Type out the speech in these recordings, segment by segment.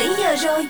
7 giờ rồi.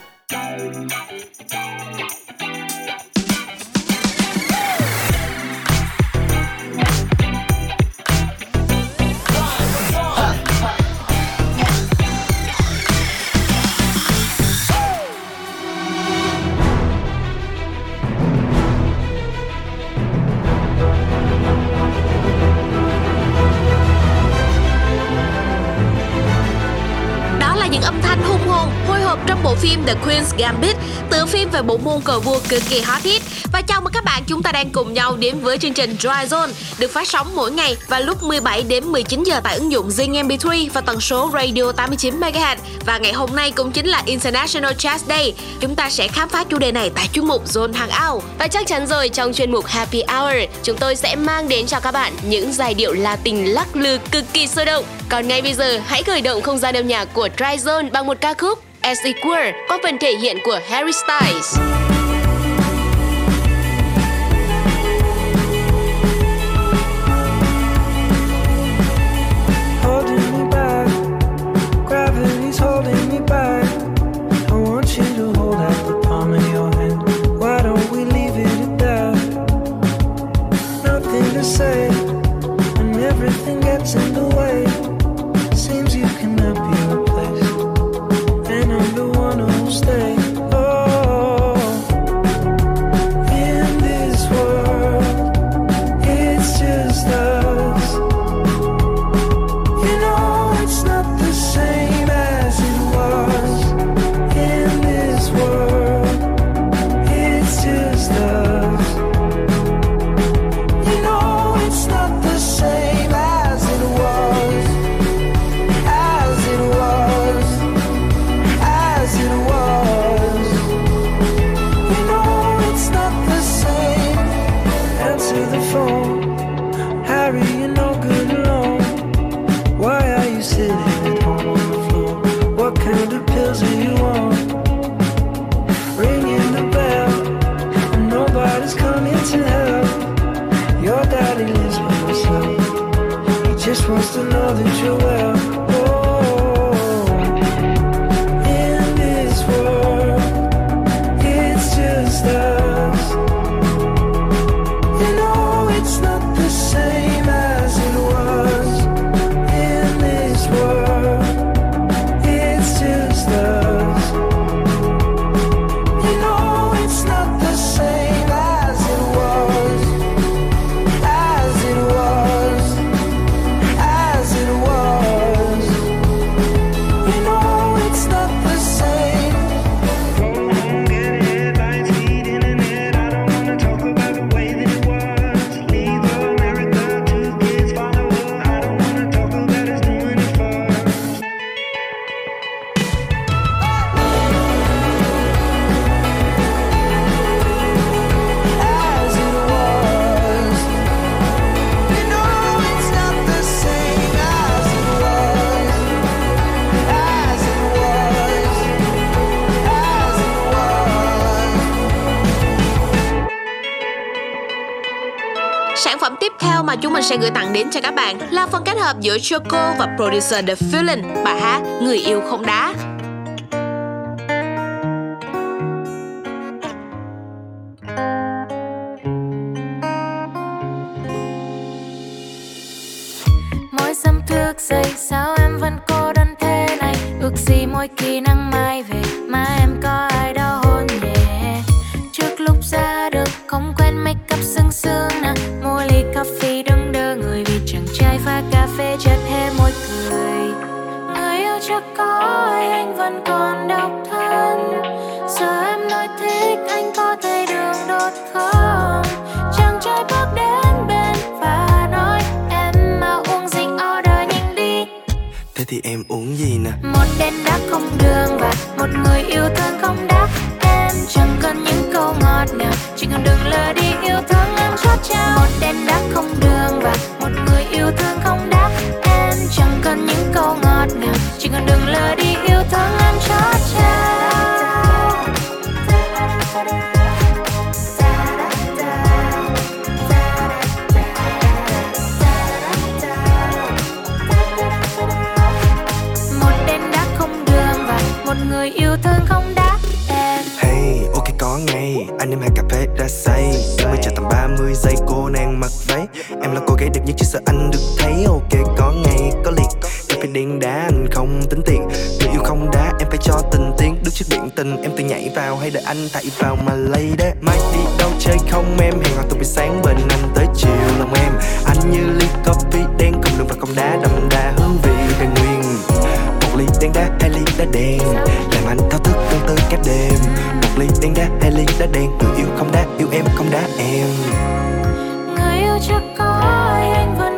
phim The Queen's Gambit, tựa phim về bộ môn cờ vua cực kỳ hot hit. Và chào mừng các bạn, chúng ta đang cùng nhau đến với chương trình Dry Zone được phát sóng mỗi ngày vào lúc 17 đến 19 giờ tại ứng dụng Zing MP3 và tần số radio 89 MHz. Và ngày hôm nay cũng chính là International Jazz Day. Chúng ta sẽ khám phá chủ đề này tại chuyên mục Zone Hangout. Và chắc chắn rồi trong chuyên mục Happy Hour, chúng tôi sẽ mang đến cho các bạn những giai điệu Latin lắc lư cực kỳ sôi động. Còn ngay bây giờ, hãy khởi động không gian âm nhạc của Dry Zone bằng một ca khúc As Equal có phần thể hiện của Harry Styles. sẽ gửi tặng đến cho các bạn là phần kết hợp giữa Choco và producer The Feeling, bài hát Người yêu không đá. Em không đã em. Người yêu chưa có anh vẫn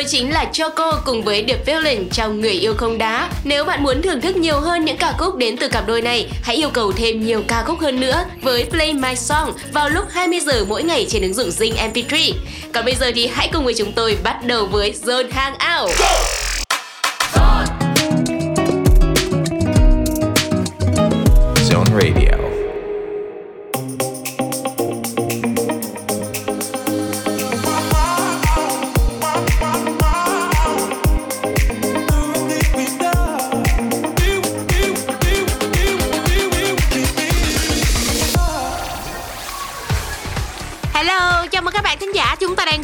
tôi chính là Choco cùng với The Villain trong Người yêu không đá. Nếu bạn muốn thưởng thức nhiều hơn những ca khúc đến từ cặp đôi này, hãy yêu cầu thêm nhiều ca khúc hơn nữa với Play My Song vào lúc 20 giờ mỗi ngày trên ứng dụng Zing MP3. Còn bây giờ thì hãy cùng với chúng tôi bắt đầu với Zone Hangout. Go!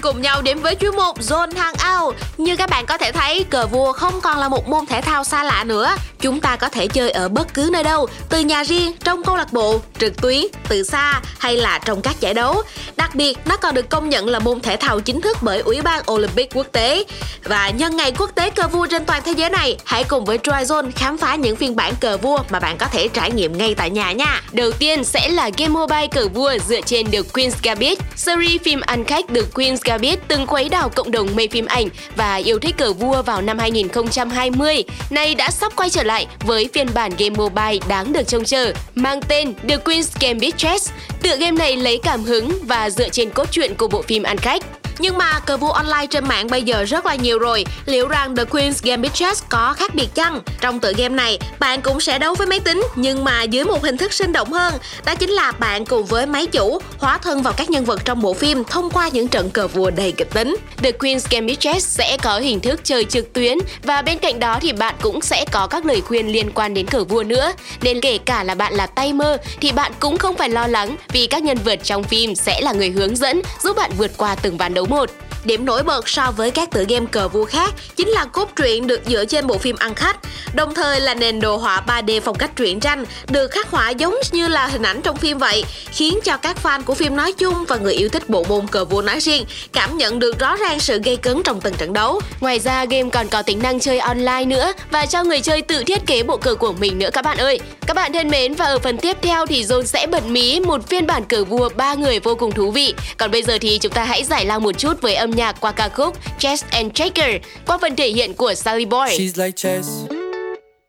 Cùng nhau đến với chuyên mục Zone Hangout. Như các bạn có thể thấy, cờ vua không còn là một môn thể thao xa lạ nữa. Chúng ta có thể chơi ở bất cứ nơi đâu Từ nhà riêng, trong câu lạc bộ, trực tuyến, từ xa hay là trong các giải đấu. Đặc biệt, nó còn được công nhận là môn thể thao chính thức bởi Ủy ban Olympic quốc tế. Và nhân ngày quốc tế cờ vua trên toàn thế giới này Hãy cùng với Tryzone khám phá những phiên bản cờ vua mà bạn có thể trải nghiệm ngay tại nhà nha. Đầu tiên sẽ là game mobile cờ vua dựa trên The Queen's Gambit. Series phim ăn khách The Queen's Gambit biết từng khuấy đảo cộng đồng mê phim ảnh và yêu thích cờ vua vào năm 2020. Nay đã sắp quay trở lại với phiên bản game mobile đáng được trông chờ, mang tên The Queen's Gambit Chess. Tựa game này lấy cảm hứng và dựa trên cốt truyện của bộ phim ăn khách. Nhưng mà cờ vua online trên mạng bây giờ rất là nhiều rồi. Liệu rằng The Queen's Gambit Chess có khác biệt chăng? Trong tựa game này, bạn cũng sẽ đấu với máy tính nhưng mà dưới một hình thức sinh động hơn. Đó chính là bạn cùng với máy chủ hóa thân vào các nhân vật trong bộ phim thông qua những trận cờ vua đầy kịch tính. The Queen's Gambit Chess sẽ có hình thức chơi trực tuyến và bên cạnh đó thì bạn cũng sẽ có các lời khuyên liên quan đến cờ vua nữa. Nên kể cả là bạn là tay mơ thì bạn cũng không phải lo lắng vì các nhân vật trong phim sẽ là người hướng dẫn giúp bạn vượt qua từng ván đấu một. Điểm nổi bật so với các tựa game cờ vua khác chính là cốt truyện được dựa trên bộ phim ăn khách, đồng thời là nền đồ họa 3D phong cách truyện tranh được khắc họa giống như là hình ảnh trong phim vậy, khiến cho các fan của phim nói chung và người yêu thích bộ môn cờ vua nói riêng cảm nhận được rõ ràng sự gây cấn trong từng trận đấu. Ngoài ra game còn có tính năng chơi online nữa và cho người chơi tự thiết kế bộ cờ của mình nữa các bạn ơi. Các bạn thân mến và ở phần tiếp theo thì Zone sẽ bật mí một phiên bản cờ vua ba người vô cùng thú vị. Còn bây giờ thì chúng ta hãy giải lao một chút với âm nhạc qua ca khúc Chess and Checker qua phần thể hiện của Sally Boy. She's like chess,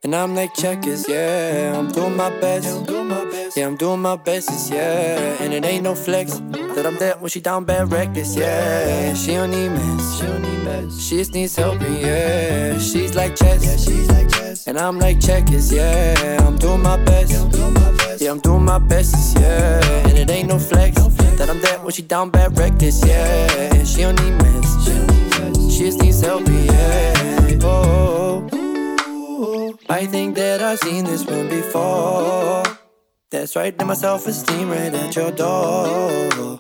and I'm like checkers. Yeah, I'm doing my best. Yeah, I'm doing my best. It's, yeah, and it ain't no flex that I'm there when she down bad reckless. Yeah, she don't need mess. She don't need mess. She just needs helping. Yeah, she's like chess. Yeah, she's like chess. And I'm like checkers. Yeah, I'm doing my best. Yeah, I'm doing my best. Yeah, and it ain't no flex that I'm there when she down bad reckless. Yeah, she don't need mess. She just needs help, Yeah. Oh. I think that I've seen this one before. That's right, then my self esteem right at your door.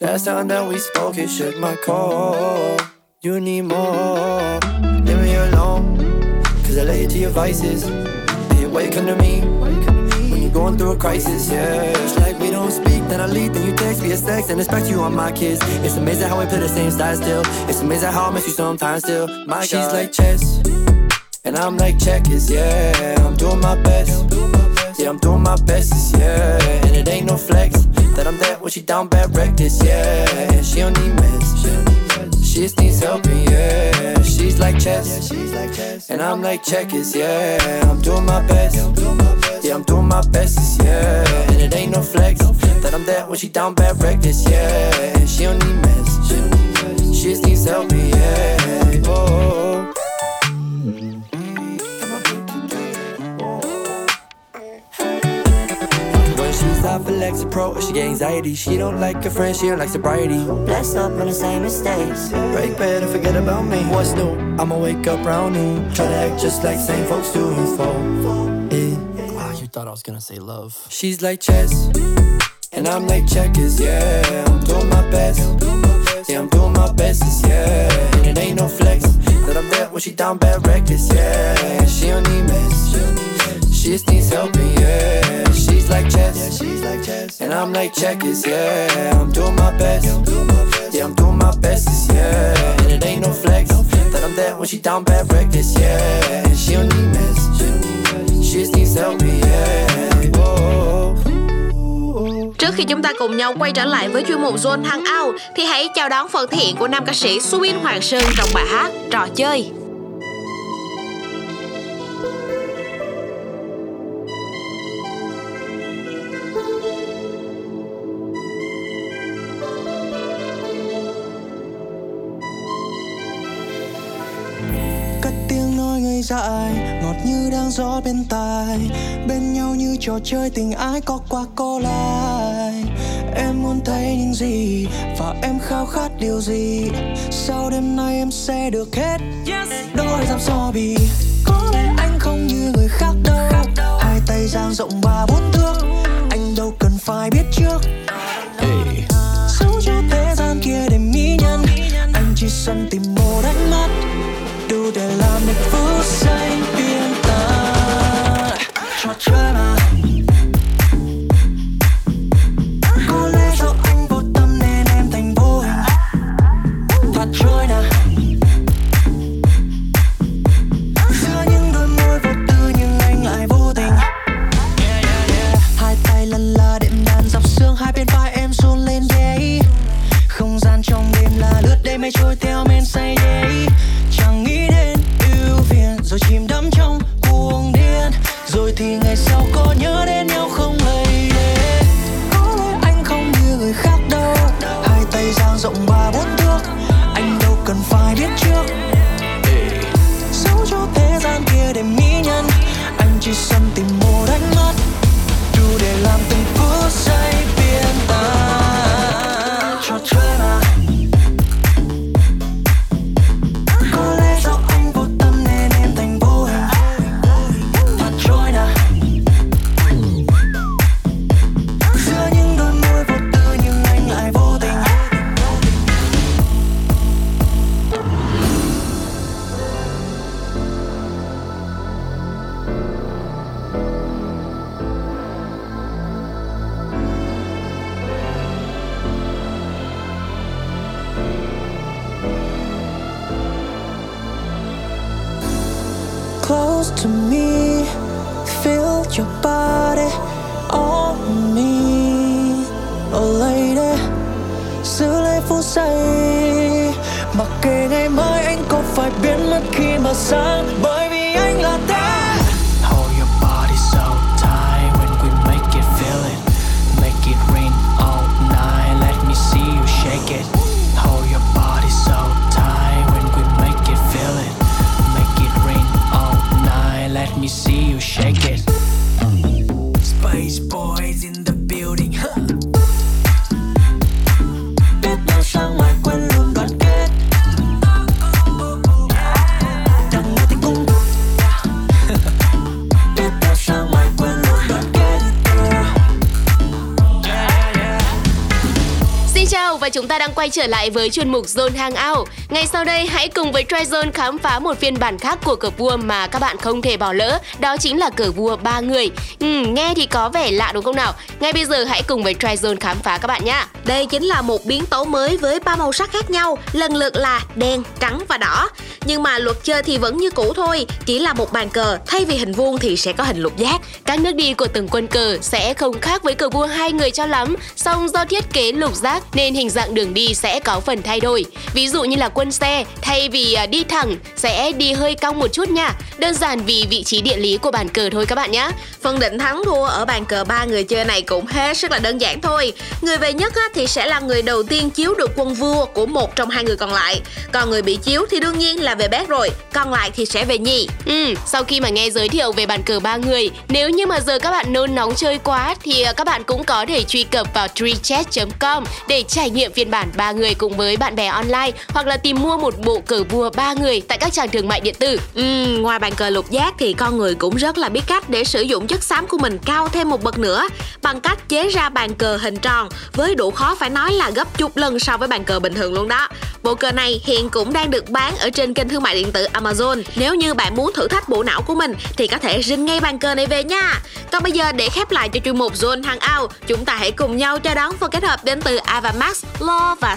Last time that we spoke, it shook my core. You need more. Leave me alone, cause I lay you to your vices. And you to me you're going through a crisis, yeah. It's like we don't speak, then I leave, then you text via sex, and expect you on my kiss. It's amazing how we play the same style still. It's amazing how I miss you sometimes still. My She's like chess, and I'm like checkers, yeah. I'm doing my best. Yeah, I'm doing my best, yeah. And it ain't no flex that I'm there when she down bad reckless, yeah. She don't need mess. She just needs helping, yeah. She's like chess, and I'm like checkers, yeah. I'm doing my best. Yeah, I'm doing my best, yeah. And it ain't no flex that I'm there when she down bad reckless, yeah. She don't need mess. She just needs helping, yeah. Oh. When she's off of Lexapro, she get anxiety. She don't like her friends, she don't like sobriety. Blessed up on the same mistakes. Break bed and forget about me. What's new? I'ma wake up round noon. Try to act just like same folks do and fall. Thought I was gonna say love. She's like chess, and I'm like checkers, yeah. I'm doing my best. Yeah, I'm doing my best, yeah. And it ain't no flex that I'm there when she down bad reckless, yeah. She don't need mess. She just needs helping, yeah. She's like chess, Yeah, she's like chess. and I'm like checkers, yeah. I'm doing my best. Yeah, I'm doing my best, yeah. And it ain't no flex that I'm there when she down bad reckless, yeah. She don't need mess. She needs helping, yeah. Oh. Trước khi chúng ta cùng nhau quay trở lại với chuyên mục Zone Hangout thì hãy chào đón phần thể hiện của nam ca sĩ Subin Hoàng Sơn trong bài hát Trò chơi. cất tiếng nói ngây dại như đang gió bên tai bên nhau như trò chơi tình ái có qua có lại. Em muốn thấy những gì và em khao khát điều gì? Sau đêm nay em sẽ được hết. Đôi dám so bì có lẽ anh không như người khác đâu. Hai tay dang rộng ba bốn thước anh đâu cần phải biết trước. Giấu cho thế gian kia để mỹ nhân anh chỉ sân tìm ngày sau có nhớ đến quay trở lại với chuyên mục Zone Hangout. Ngay sau đây, hãy cùng với Tryzone khám phá một phiên bản khác của cờ vua mà các bạn không thể bỏ lỡ. Đó chính là cờ vua ba người. Ừ, nghe thì có vẻ lạ đúng không nào? Ngay bây giờ hãy cùng với Tryzone khám phá các bạn nhé. Đây chính là một biến tấu mới với ba màu sắc khác nhau, lần lượt là đen, trắng và đỏ. Nhưng mà luật chơi thì vẫn như cũ thôi, chỉ là một bàn cờ, thay vì hình vuông thì sẽ có hình lục giác. Các nước đi của từng quân cờ sẽ không khác với cờ vua hai người cho lắm, song do thiết kế lục giác nên hình dạng đường đi sẽ có phần thay đổi. Ví dụ như là quân xe, thay vì à, đi thẳng sẽ đi hơi cong một chút nha. Đơn giản vì vị trí địa lý của bàn cờ thôi các bạn nhé. Phần định thắng thua ở bàn cờ ba người chơi này cũng hết sức là đơn giản thôi. Người về nhất thì sẽ là người đầu tiên chiếu được quân vua của một trong hai người còn lại. Còn người bị chiếu thì đương nhiên là về bét rồi, còn lại thì sẽ về nhì. Ừ, sau khi mà nghe giới thiệu về bàn cờ ba người, nếu như mà giờ các bạn nôn nóng chơi quá thì à, các bạn cũng có thể truy cập vào treechat.com để trải nghiệm phiên bản ba người cùng với bạn bè online hoặc là tìm mua một bộ cờ vua ba người tại các trang thương mại điện tử. Ừ, ngoài bàn cờ lục giác thì con người cũng rất là biết cách để sử dụng chất xám của mình cao thêm một bậc nữa bằng cách chế ra bàn cờ hình tròn với độ khó phải nói là gấp chục lần so với bàn cờ bình thường luôn đó. Bộ cờ này hiện cũng đang được bán ở trên kênh thương mại điện tử Amazon. Nếu như bạn muốn thử thách bộ não của mình thì có thể rinh ngay bàn cờ này về nha. Còn bây giờ để khép lại cho chuyên mục Zone Hangout, chúng ta hãy cùng nhau chào đón phần kết hợp đến từ Ava Max, Law và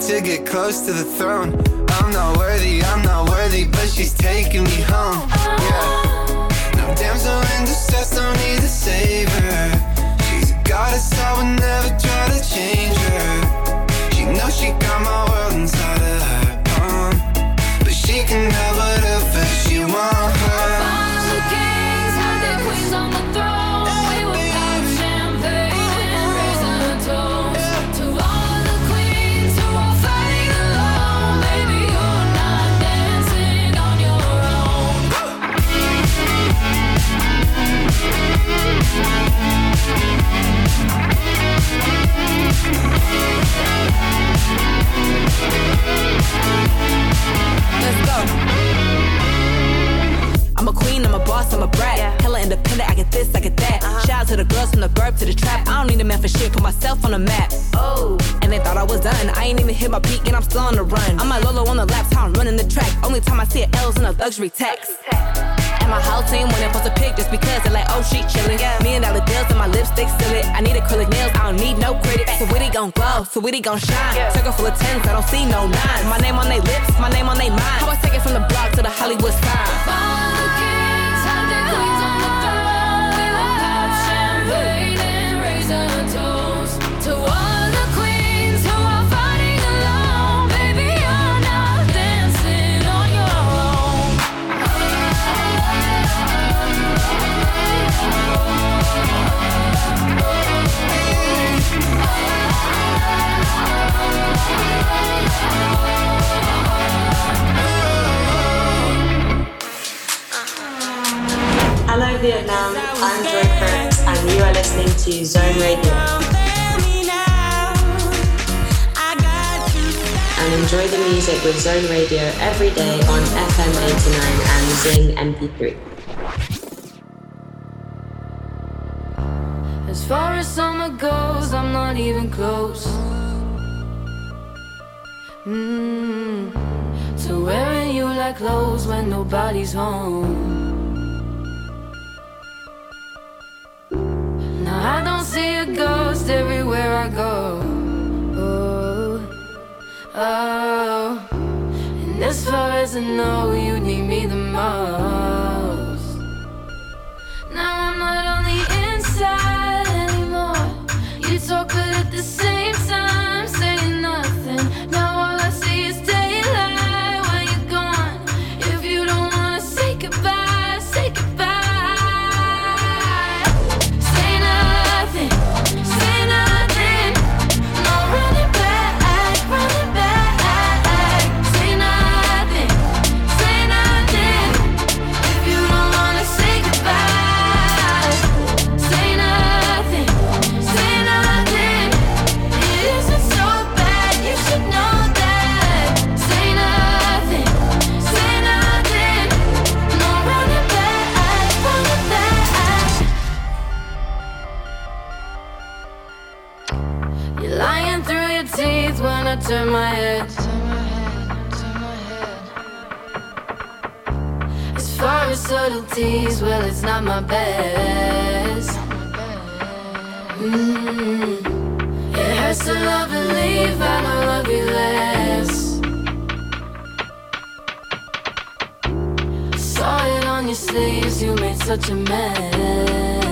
to get close to the throne. I'm not worthy, I'm not worthy, but she's taking me home. Yeah. No damsel in distress, don't need save her. She's a goddess, I would never try to change her. She knows she got my world inside of her palm, but she can have queen, I'm a boss, I'm a brat. Hella independent, I get this, I get that. Uh-huh. Shout out to the girls from the burp to the trap. I don't need a man for shit, put myself on the map. Oh, and they thought I was done. I ain't even hit my peak, and I'm still on the run. I'm like Lolo on the laps, how I'm running the track. Only time I see an L's in a luxury tax. And my whole team when they post a pic just because they're like, oh, she chillin'. Yeah. Million dollar deals and my lipstick still it. I need acrylic nails, I don't need no credit. So witty gon' glow, so witty gon' shine. Circle full of tens, I don't see no nines. My name on they lips, my name on they mind. How I take it from the block to the Hollywood sign. Hello Vietnam, I'm Joy Perks and you are listening to Zone Radio. And enjoy the music with Zone Radio every day on FM 89 and Zing MP3. As far as summer goes, I'm not even close. Mm, to wearing you like clothes when nobody's home. I don't see a ghost everywhere I go. Oh, oh. And as far as I know, you need me the most. Now I'm not on the inside anymore. You talk good at the same. my best. Mm. It hurts to love and leave, I don't love you less. Saw it on your sleeves, you made such a mess.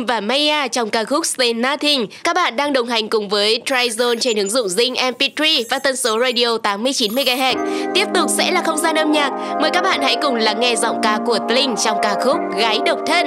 Tom và Maya trong ca khúc Stay Nothing. Các bạn đang đồng hành cùng với Tryzone trên ứng dụng Zing MP3 và tần số radio 89 MHz. Tiếp tục sẽ là không gian âm nhạc. Mời các bạn hãy cùng lắng nghe giọng ca của Tling trong ca khúc Gái độc thân.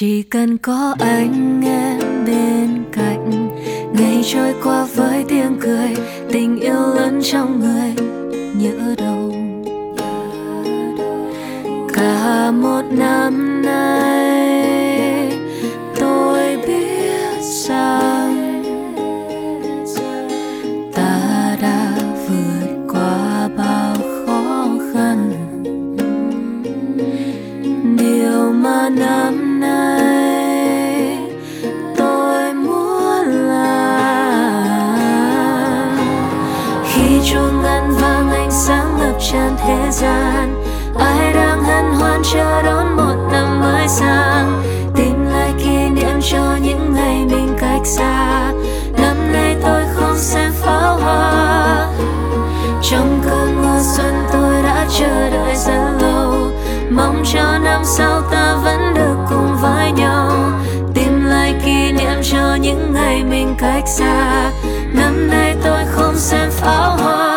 Chỉ cần có anh em bên cạnh, ngày trôi qua với tiếng cười, tình yêu lớn trong người, nhớ đâu cả một năm sang tìm lại kỷ niệm cho những ngày mình cách xa. Năm nay tôi không xem pháo hoa. Trong cơn mưa xuân tôi đã chờ đợi rất lâu. Mong cho năm sau ta vẫn được cùng với nhau. Tìm lại kỷ niệm cho những ngày mình cách xa. Năm nay tôi không xem pháo hoa.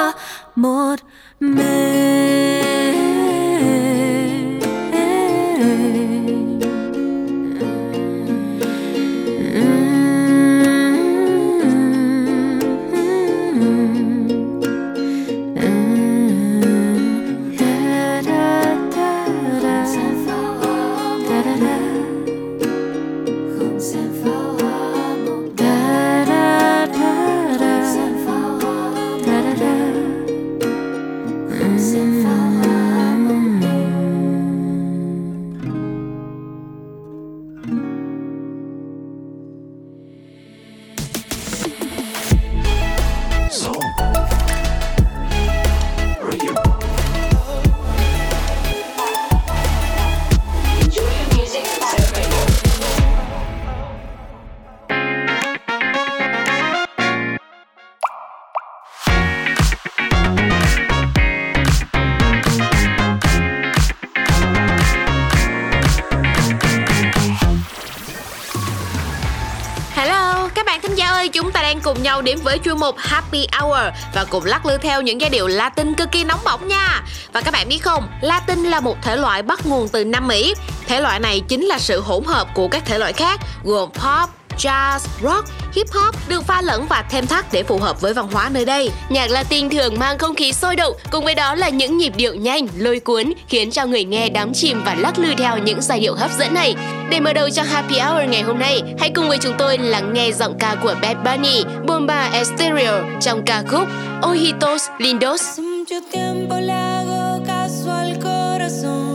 Nhau đến với chuyên mục Happy Hour và cùng lắc lư theo những giai điệu Latin cực kỳ nóng bỏng nha. Và các bạn biết không, Latin là một thể loại bắt nguồn từ Nam Mỹ. Thể loại này chính là sự hỗn hợp của các thể loại khác gồm pop, jazz, rock, hip hop được pha lẫn và thêm thắt để phù hợp với văn hóa nơi đây. Nhạc Latin thường mang không khí sôi động, cùng với đó là những nhịp điệu nhanh, lôi cuốn, khiến cho người nghe đắm chìm và lắc lư theo những giai điệu hấp dẫn này. Để mở đầu cho Happy Hour ngày hôm nay, hãy cùng với chúng tôi lắng nghe giọng ca của Bad Bunny, Bomba Estéreo trong ca khúc Ojitos Lindos. Mucho tiempo le hago caso al corazón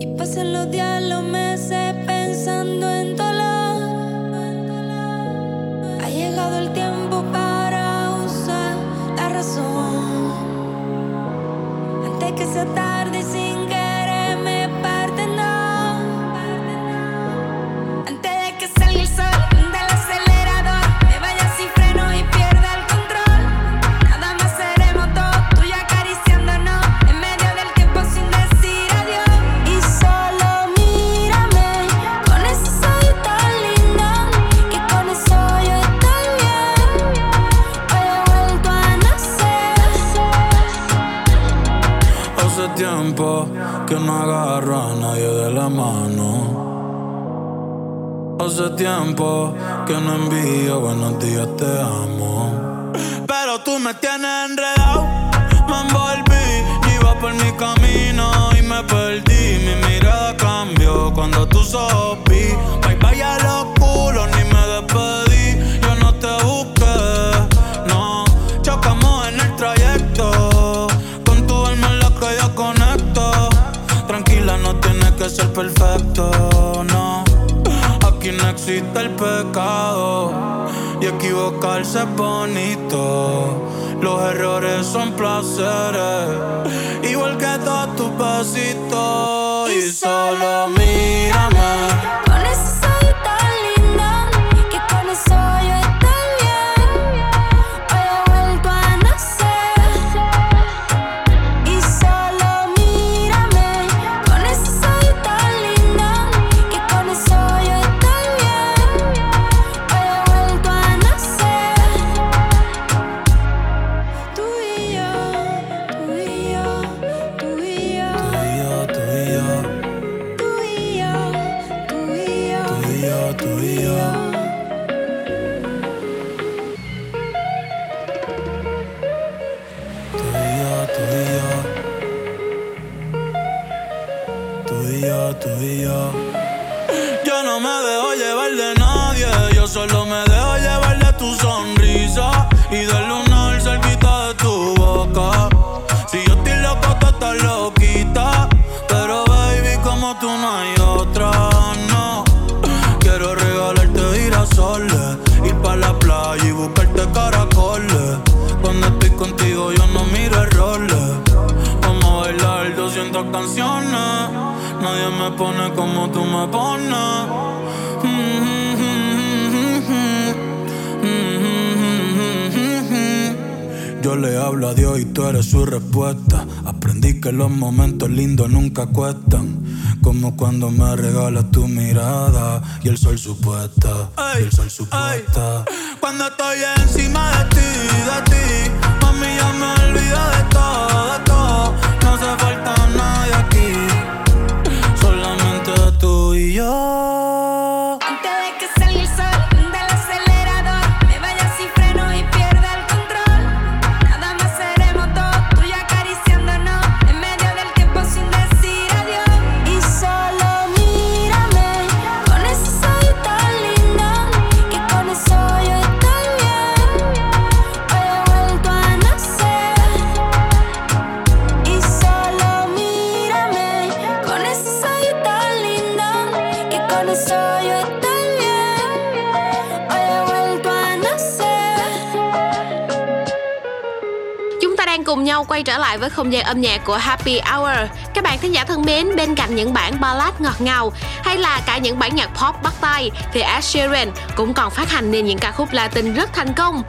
y pasan los días, los meses que sea tarde que no agarro a nadie de la mano. Hace tiempo que no envío buenos días, te amo. Pero tú me tienes enredado, me envolví, iba por mi camino y me perdí. Mi mirada cambió cuando tú sopí. Bye bye a los culos, ser perfecto, no. Aquí no existe el pecado y equivocarse es bonito. Los errores son placeres, igual que todos tus besitos. Y solo mírame. Me pone como tú me pones. Yo le hablo a Dios y tú eres su respuesta. Aprendí que los momentos lindos nunca cuestan. Como cuando me regalas tu mirada y el sol supuesta. Y el sol supuesta. Cuando estoy encima de ti, de ti, mami ya me olvido quay trở lại với không gian âm nhạc của Happy Hour. Các bạn thính giả thân mến, bên cạnh những bản ballad ngọt ngào hay là cả những bản nhạc pop bắt tay thì Ed Sheeran cũng còn phát hành nên những ca khúc Latin rất thành công.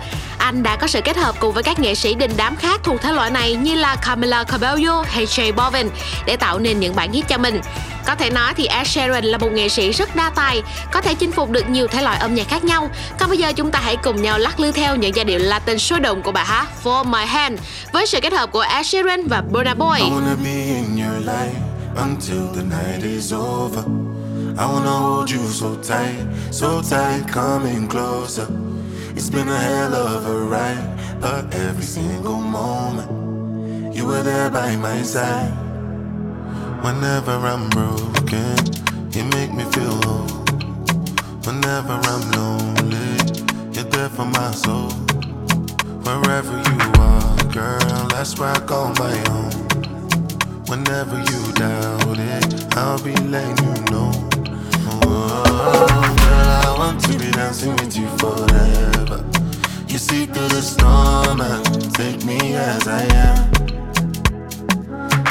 Anh đã có sự kết hợp cùng với các nghệ sĩ đình đám khác thuộc thể loại này như là Camila Cabello hay Jay Balvin để tạo nên những bản hit cho mình. Có thể nói thì Ed Sheeran là một nghệ sĩ rất đa tài, có thể chinh phục được nhiều thể loại âm nhạc khác nhau. Còn bây giờ chúng ta hãy cùng nhau lắc lư theo những giai điệu Latin sôi động của bài hát For My Hand với sự kết hợp của Ed Sheeran và Burna Boy. I wanna be in your life until the night is over. I wanna hold you so tight, so tight, coming closer. It's been a hell of a ride, but every single moment you were there by my side. Whenever I'm broken, you make me feel whole. Whenever I'm lonely, you're there for my soul. Wherever you are, girl, that's where I call my own. Whenever you doubt it, I'll be letting you know. Oh, I want to be dancing with you forever. You see through the storm and take me as I am.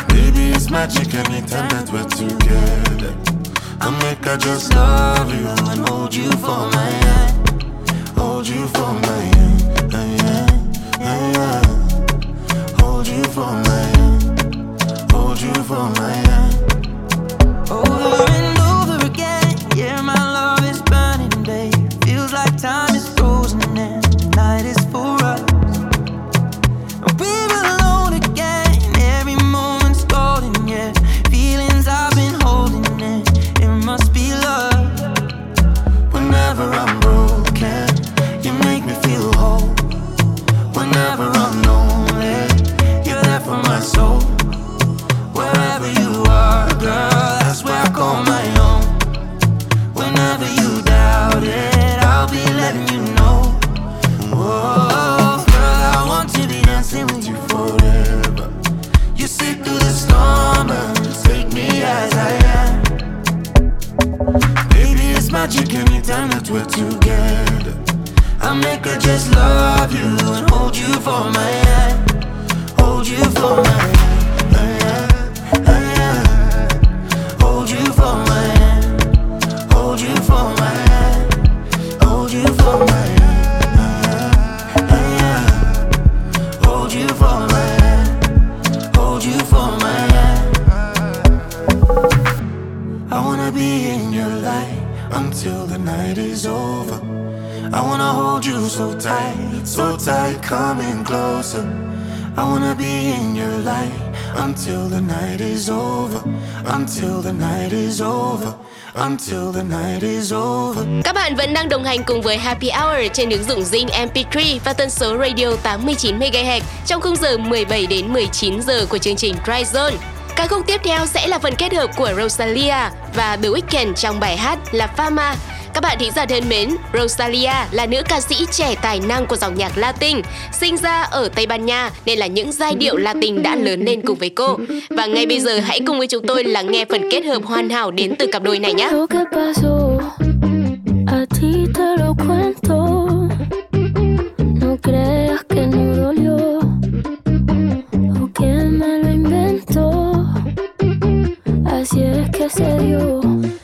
Baby, it's magic anytime that we're together. I make I just love you and hold you for my hand. Hold you for my hand. Hold you for my hand. Hold you for my hand. magic anytime that we're together. I make her just love you and hold you for my hand, hold you for my hand. Hold you so tight, so tight, coming closer. I wanna be in your light until the night is over, until the night is over, until the night is over. Các bạn vẫn đang đồng hành cùng với Happy Hour trên ứng dụng Zing MP3 và tần số radio 89 MHz trong khung giờ 17 đến 19 giờ của chương trình Dry Zone. Ca khúc tiếp theo sẽ là phần kết hợp của Rosalia và The Weeknd trong bài hát là Fama. Các bạn thính giả thân mến, Rosalia là nữ ca sĩ trẻ tài năng của dòng nhạc Latin, sinh ra ở Tây Ban Nha nên là những giai điệu Latin đã lớn lên cùng với cô. Và ngay bây giờ hãy cùng với chúng tôi lắng nghe phần kết hợp hoàn hảo đến từ cặp đôi này nhé. Así es que se dio.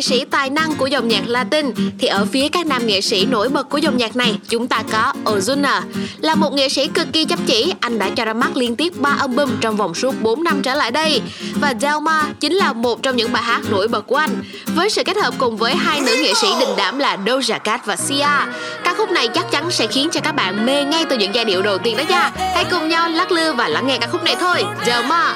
nghệ sĩ tài năng của dòng nhạc Latin, thì ở phía các nam nghệ sĩ nổi bật của dòng nhạc này chúng ta có Ozuna, là một nghệ sĩ cực kỳ chăm chỉ. Anh đã cho ra mắt liên tiếp 3 album trong vòng suốt 4 năm trở lại đây. Và Delma chính là một trong những bài hát nổi bật của anh, với sự kết hợp cùng với hai nữ nghệ sĩ đình đám là Doja Cat và Sia. Ca khúc này chắc chắn sẽ khiến cho các bạn mê ngay từ những giai điệu đầu tiên đó nha. Hãy cùng nhau lắc lư và lắng nghe ca khúc này thôi. Delma.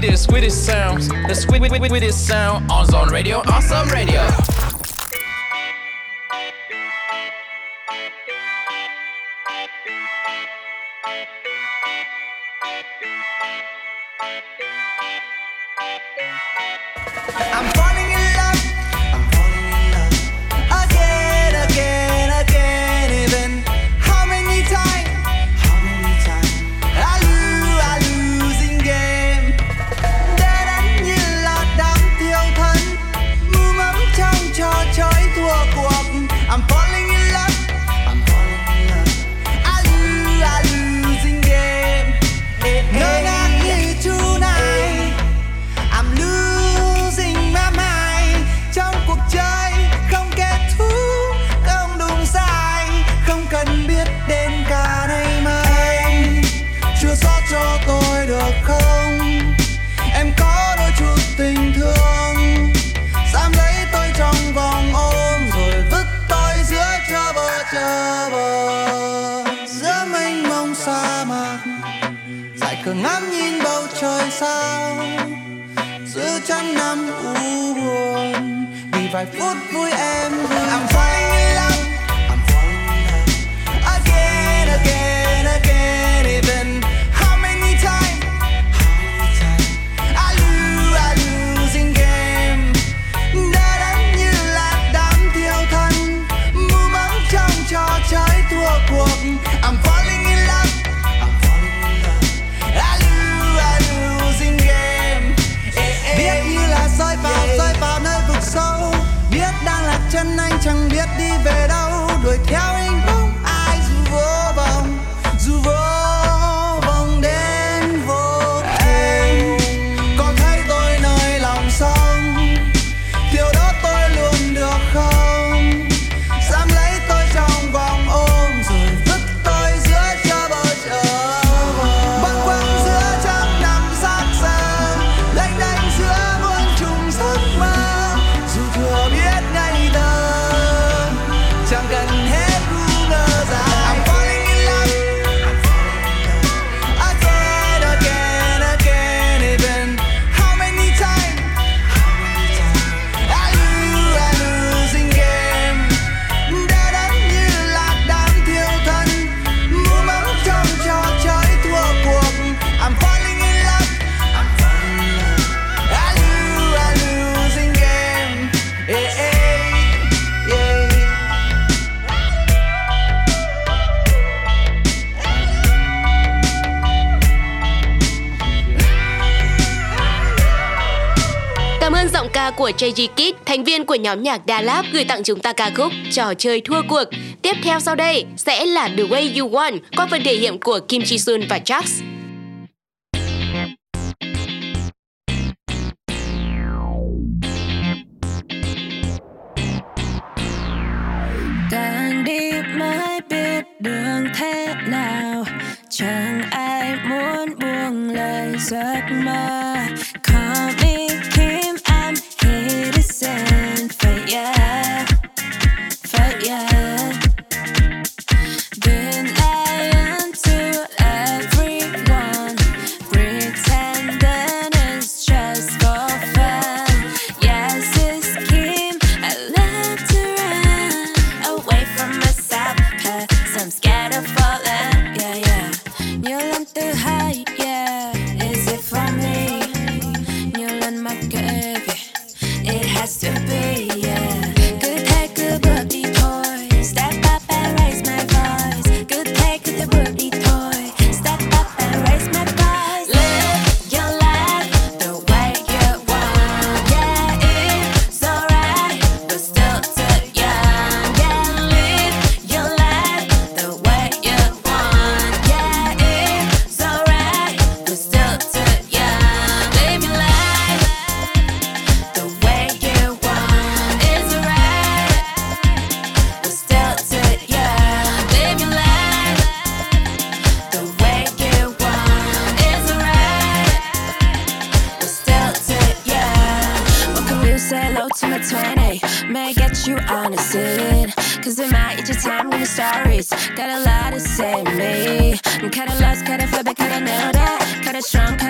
with sweetest sounds. The sweet with sound on Zone Radio, on radio. sao? Giữa trăm năm u buồn, vì vài phút vui em I'm falling in love Cảm ơn giọng ca của JG Kid, thành viên của nhóm nhạc Đà Lạt gửi tặng chúng ta ca khúc Trò chơi thua cuộc. Tiếp theo sau đây sẽ là The Way You Want qua phần thể hiện của Kim Ji Sun và Jax. Đang đi mãi biết đường thế nào Chẳng ai muốn buông lời giấc mơ Có embrace. Cause it might eat your time when the stories. Got a lot to say, me. I'm kinda lost, kinda flippant, kinda know that. Kinda strong, kinda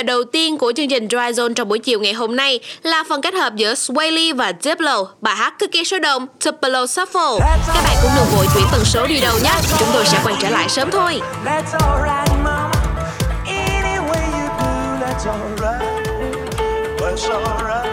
giờ đầu tiên của chương trình Dry Zone trong buổi chiều ngày hôm nay là phần kết hợp giữa Swaley và Diplo, bài hát cực kỳ số đông Tupelo Shuffle. Các bạn cũng đừng vội chuyển tần số đi đâu nhé, chúng tôi sẽ quay trở lại sớm thôi. That's alright.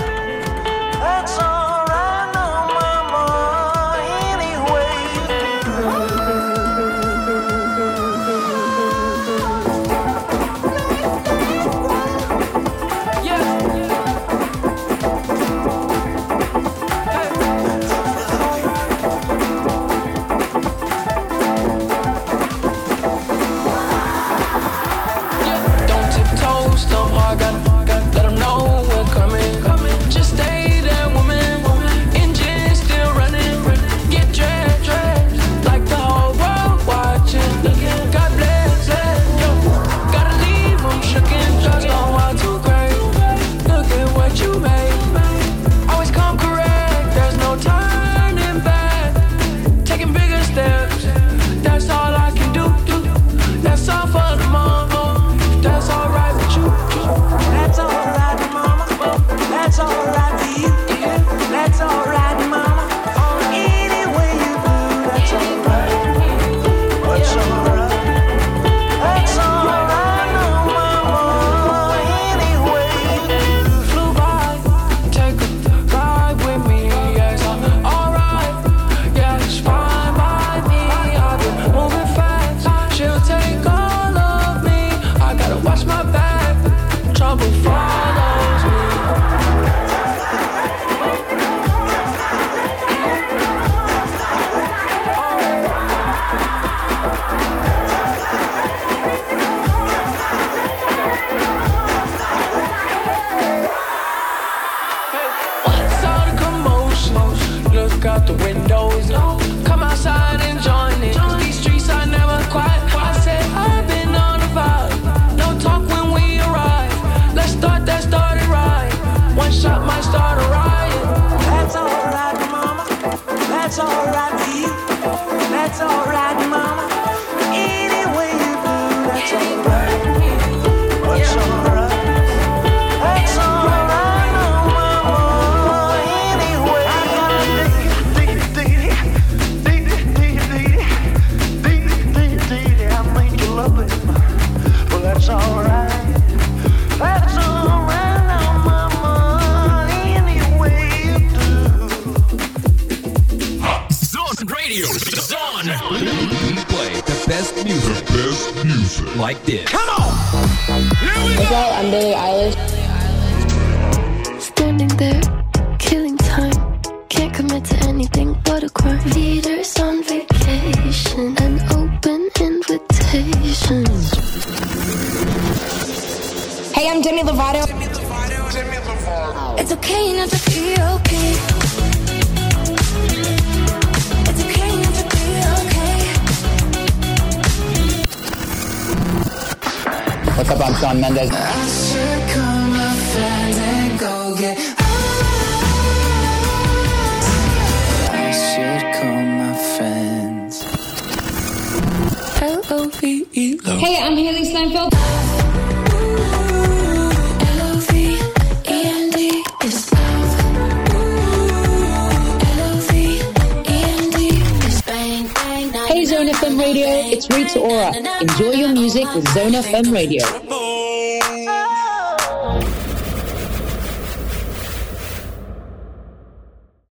Zone FM Radio.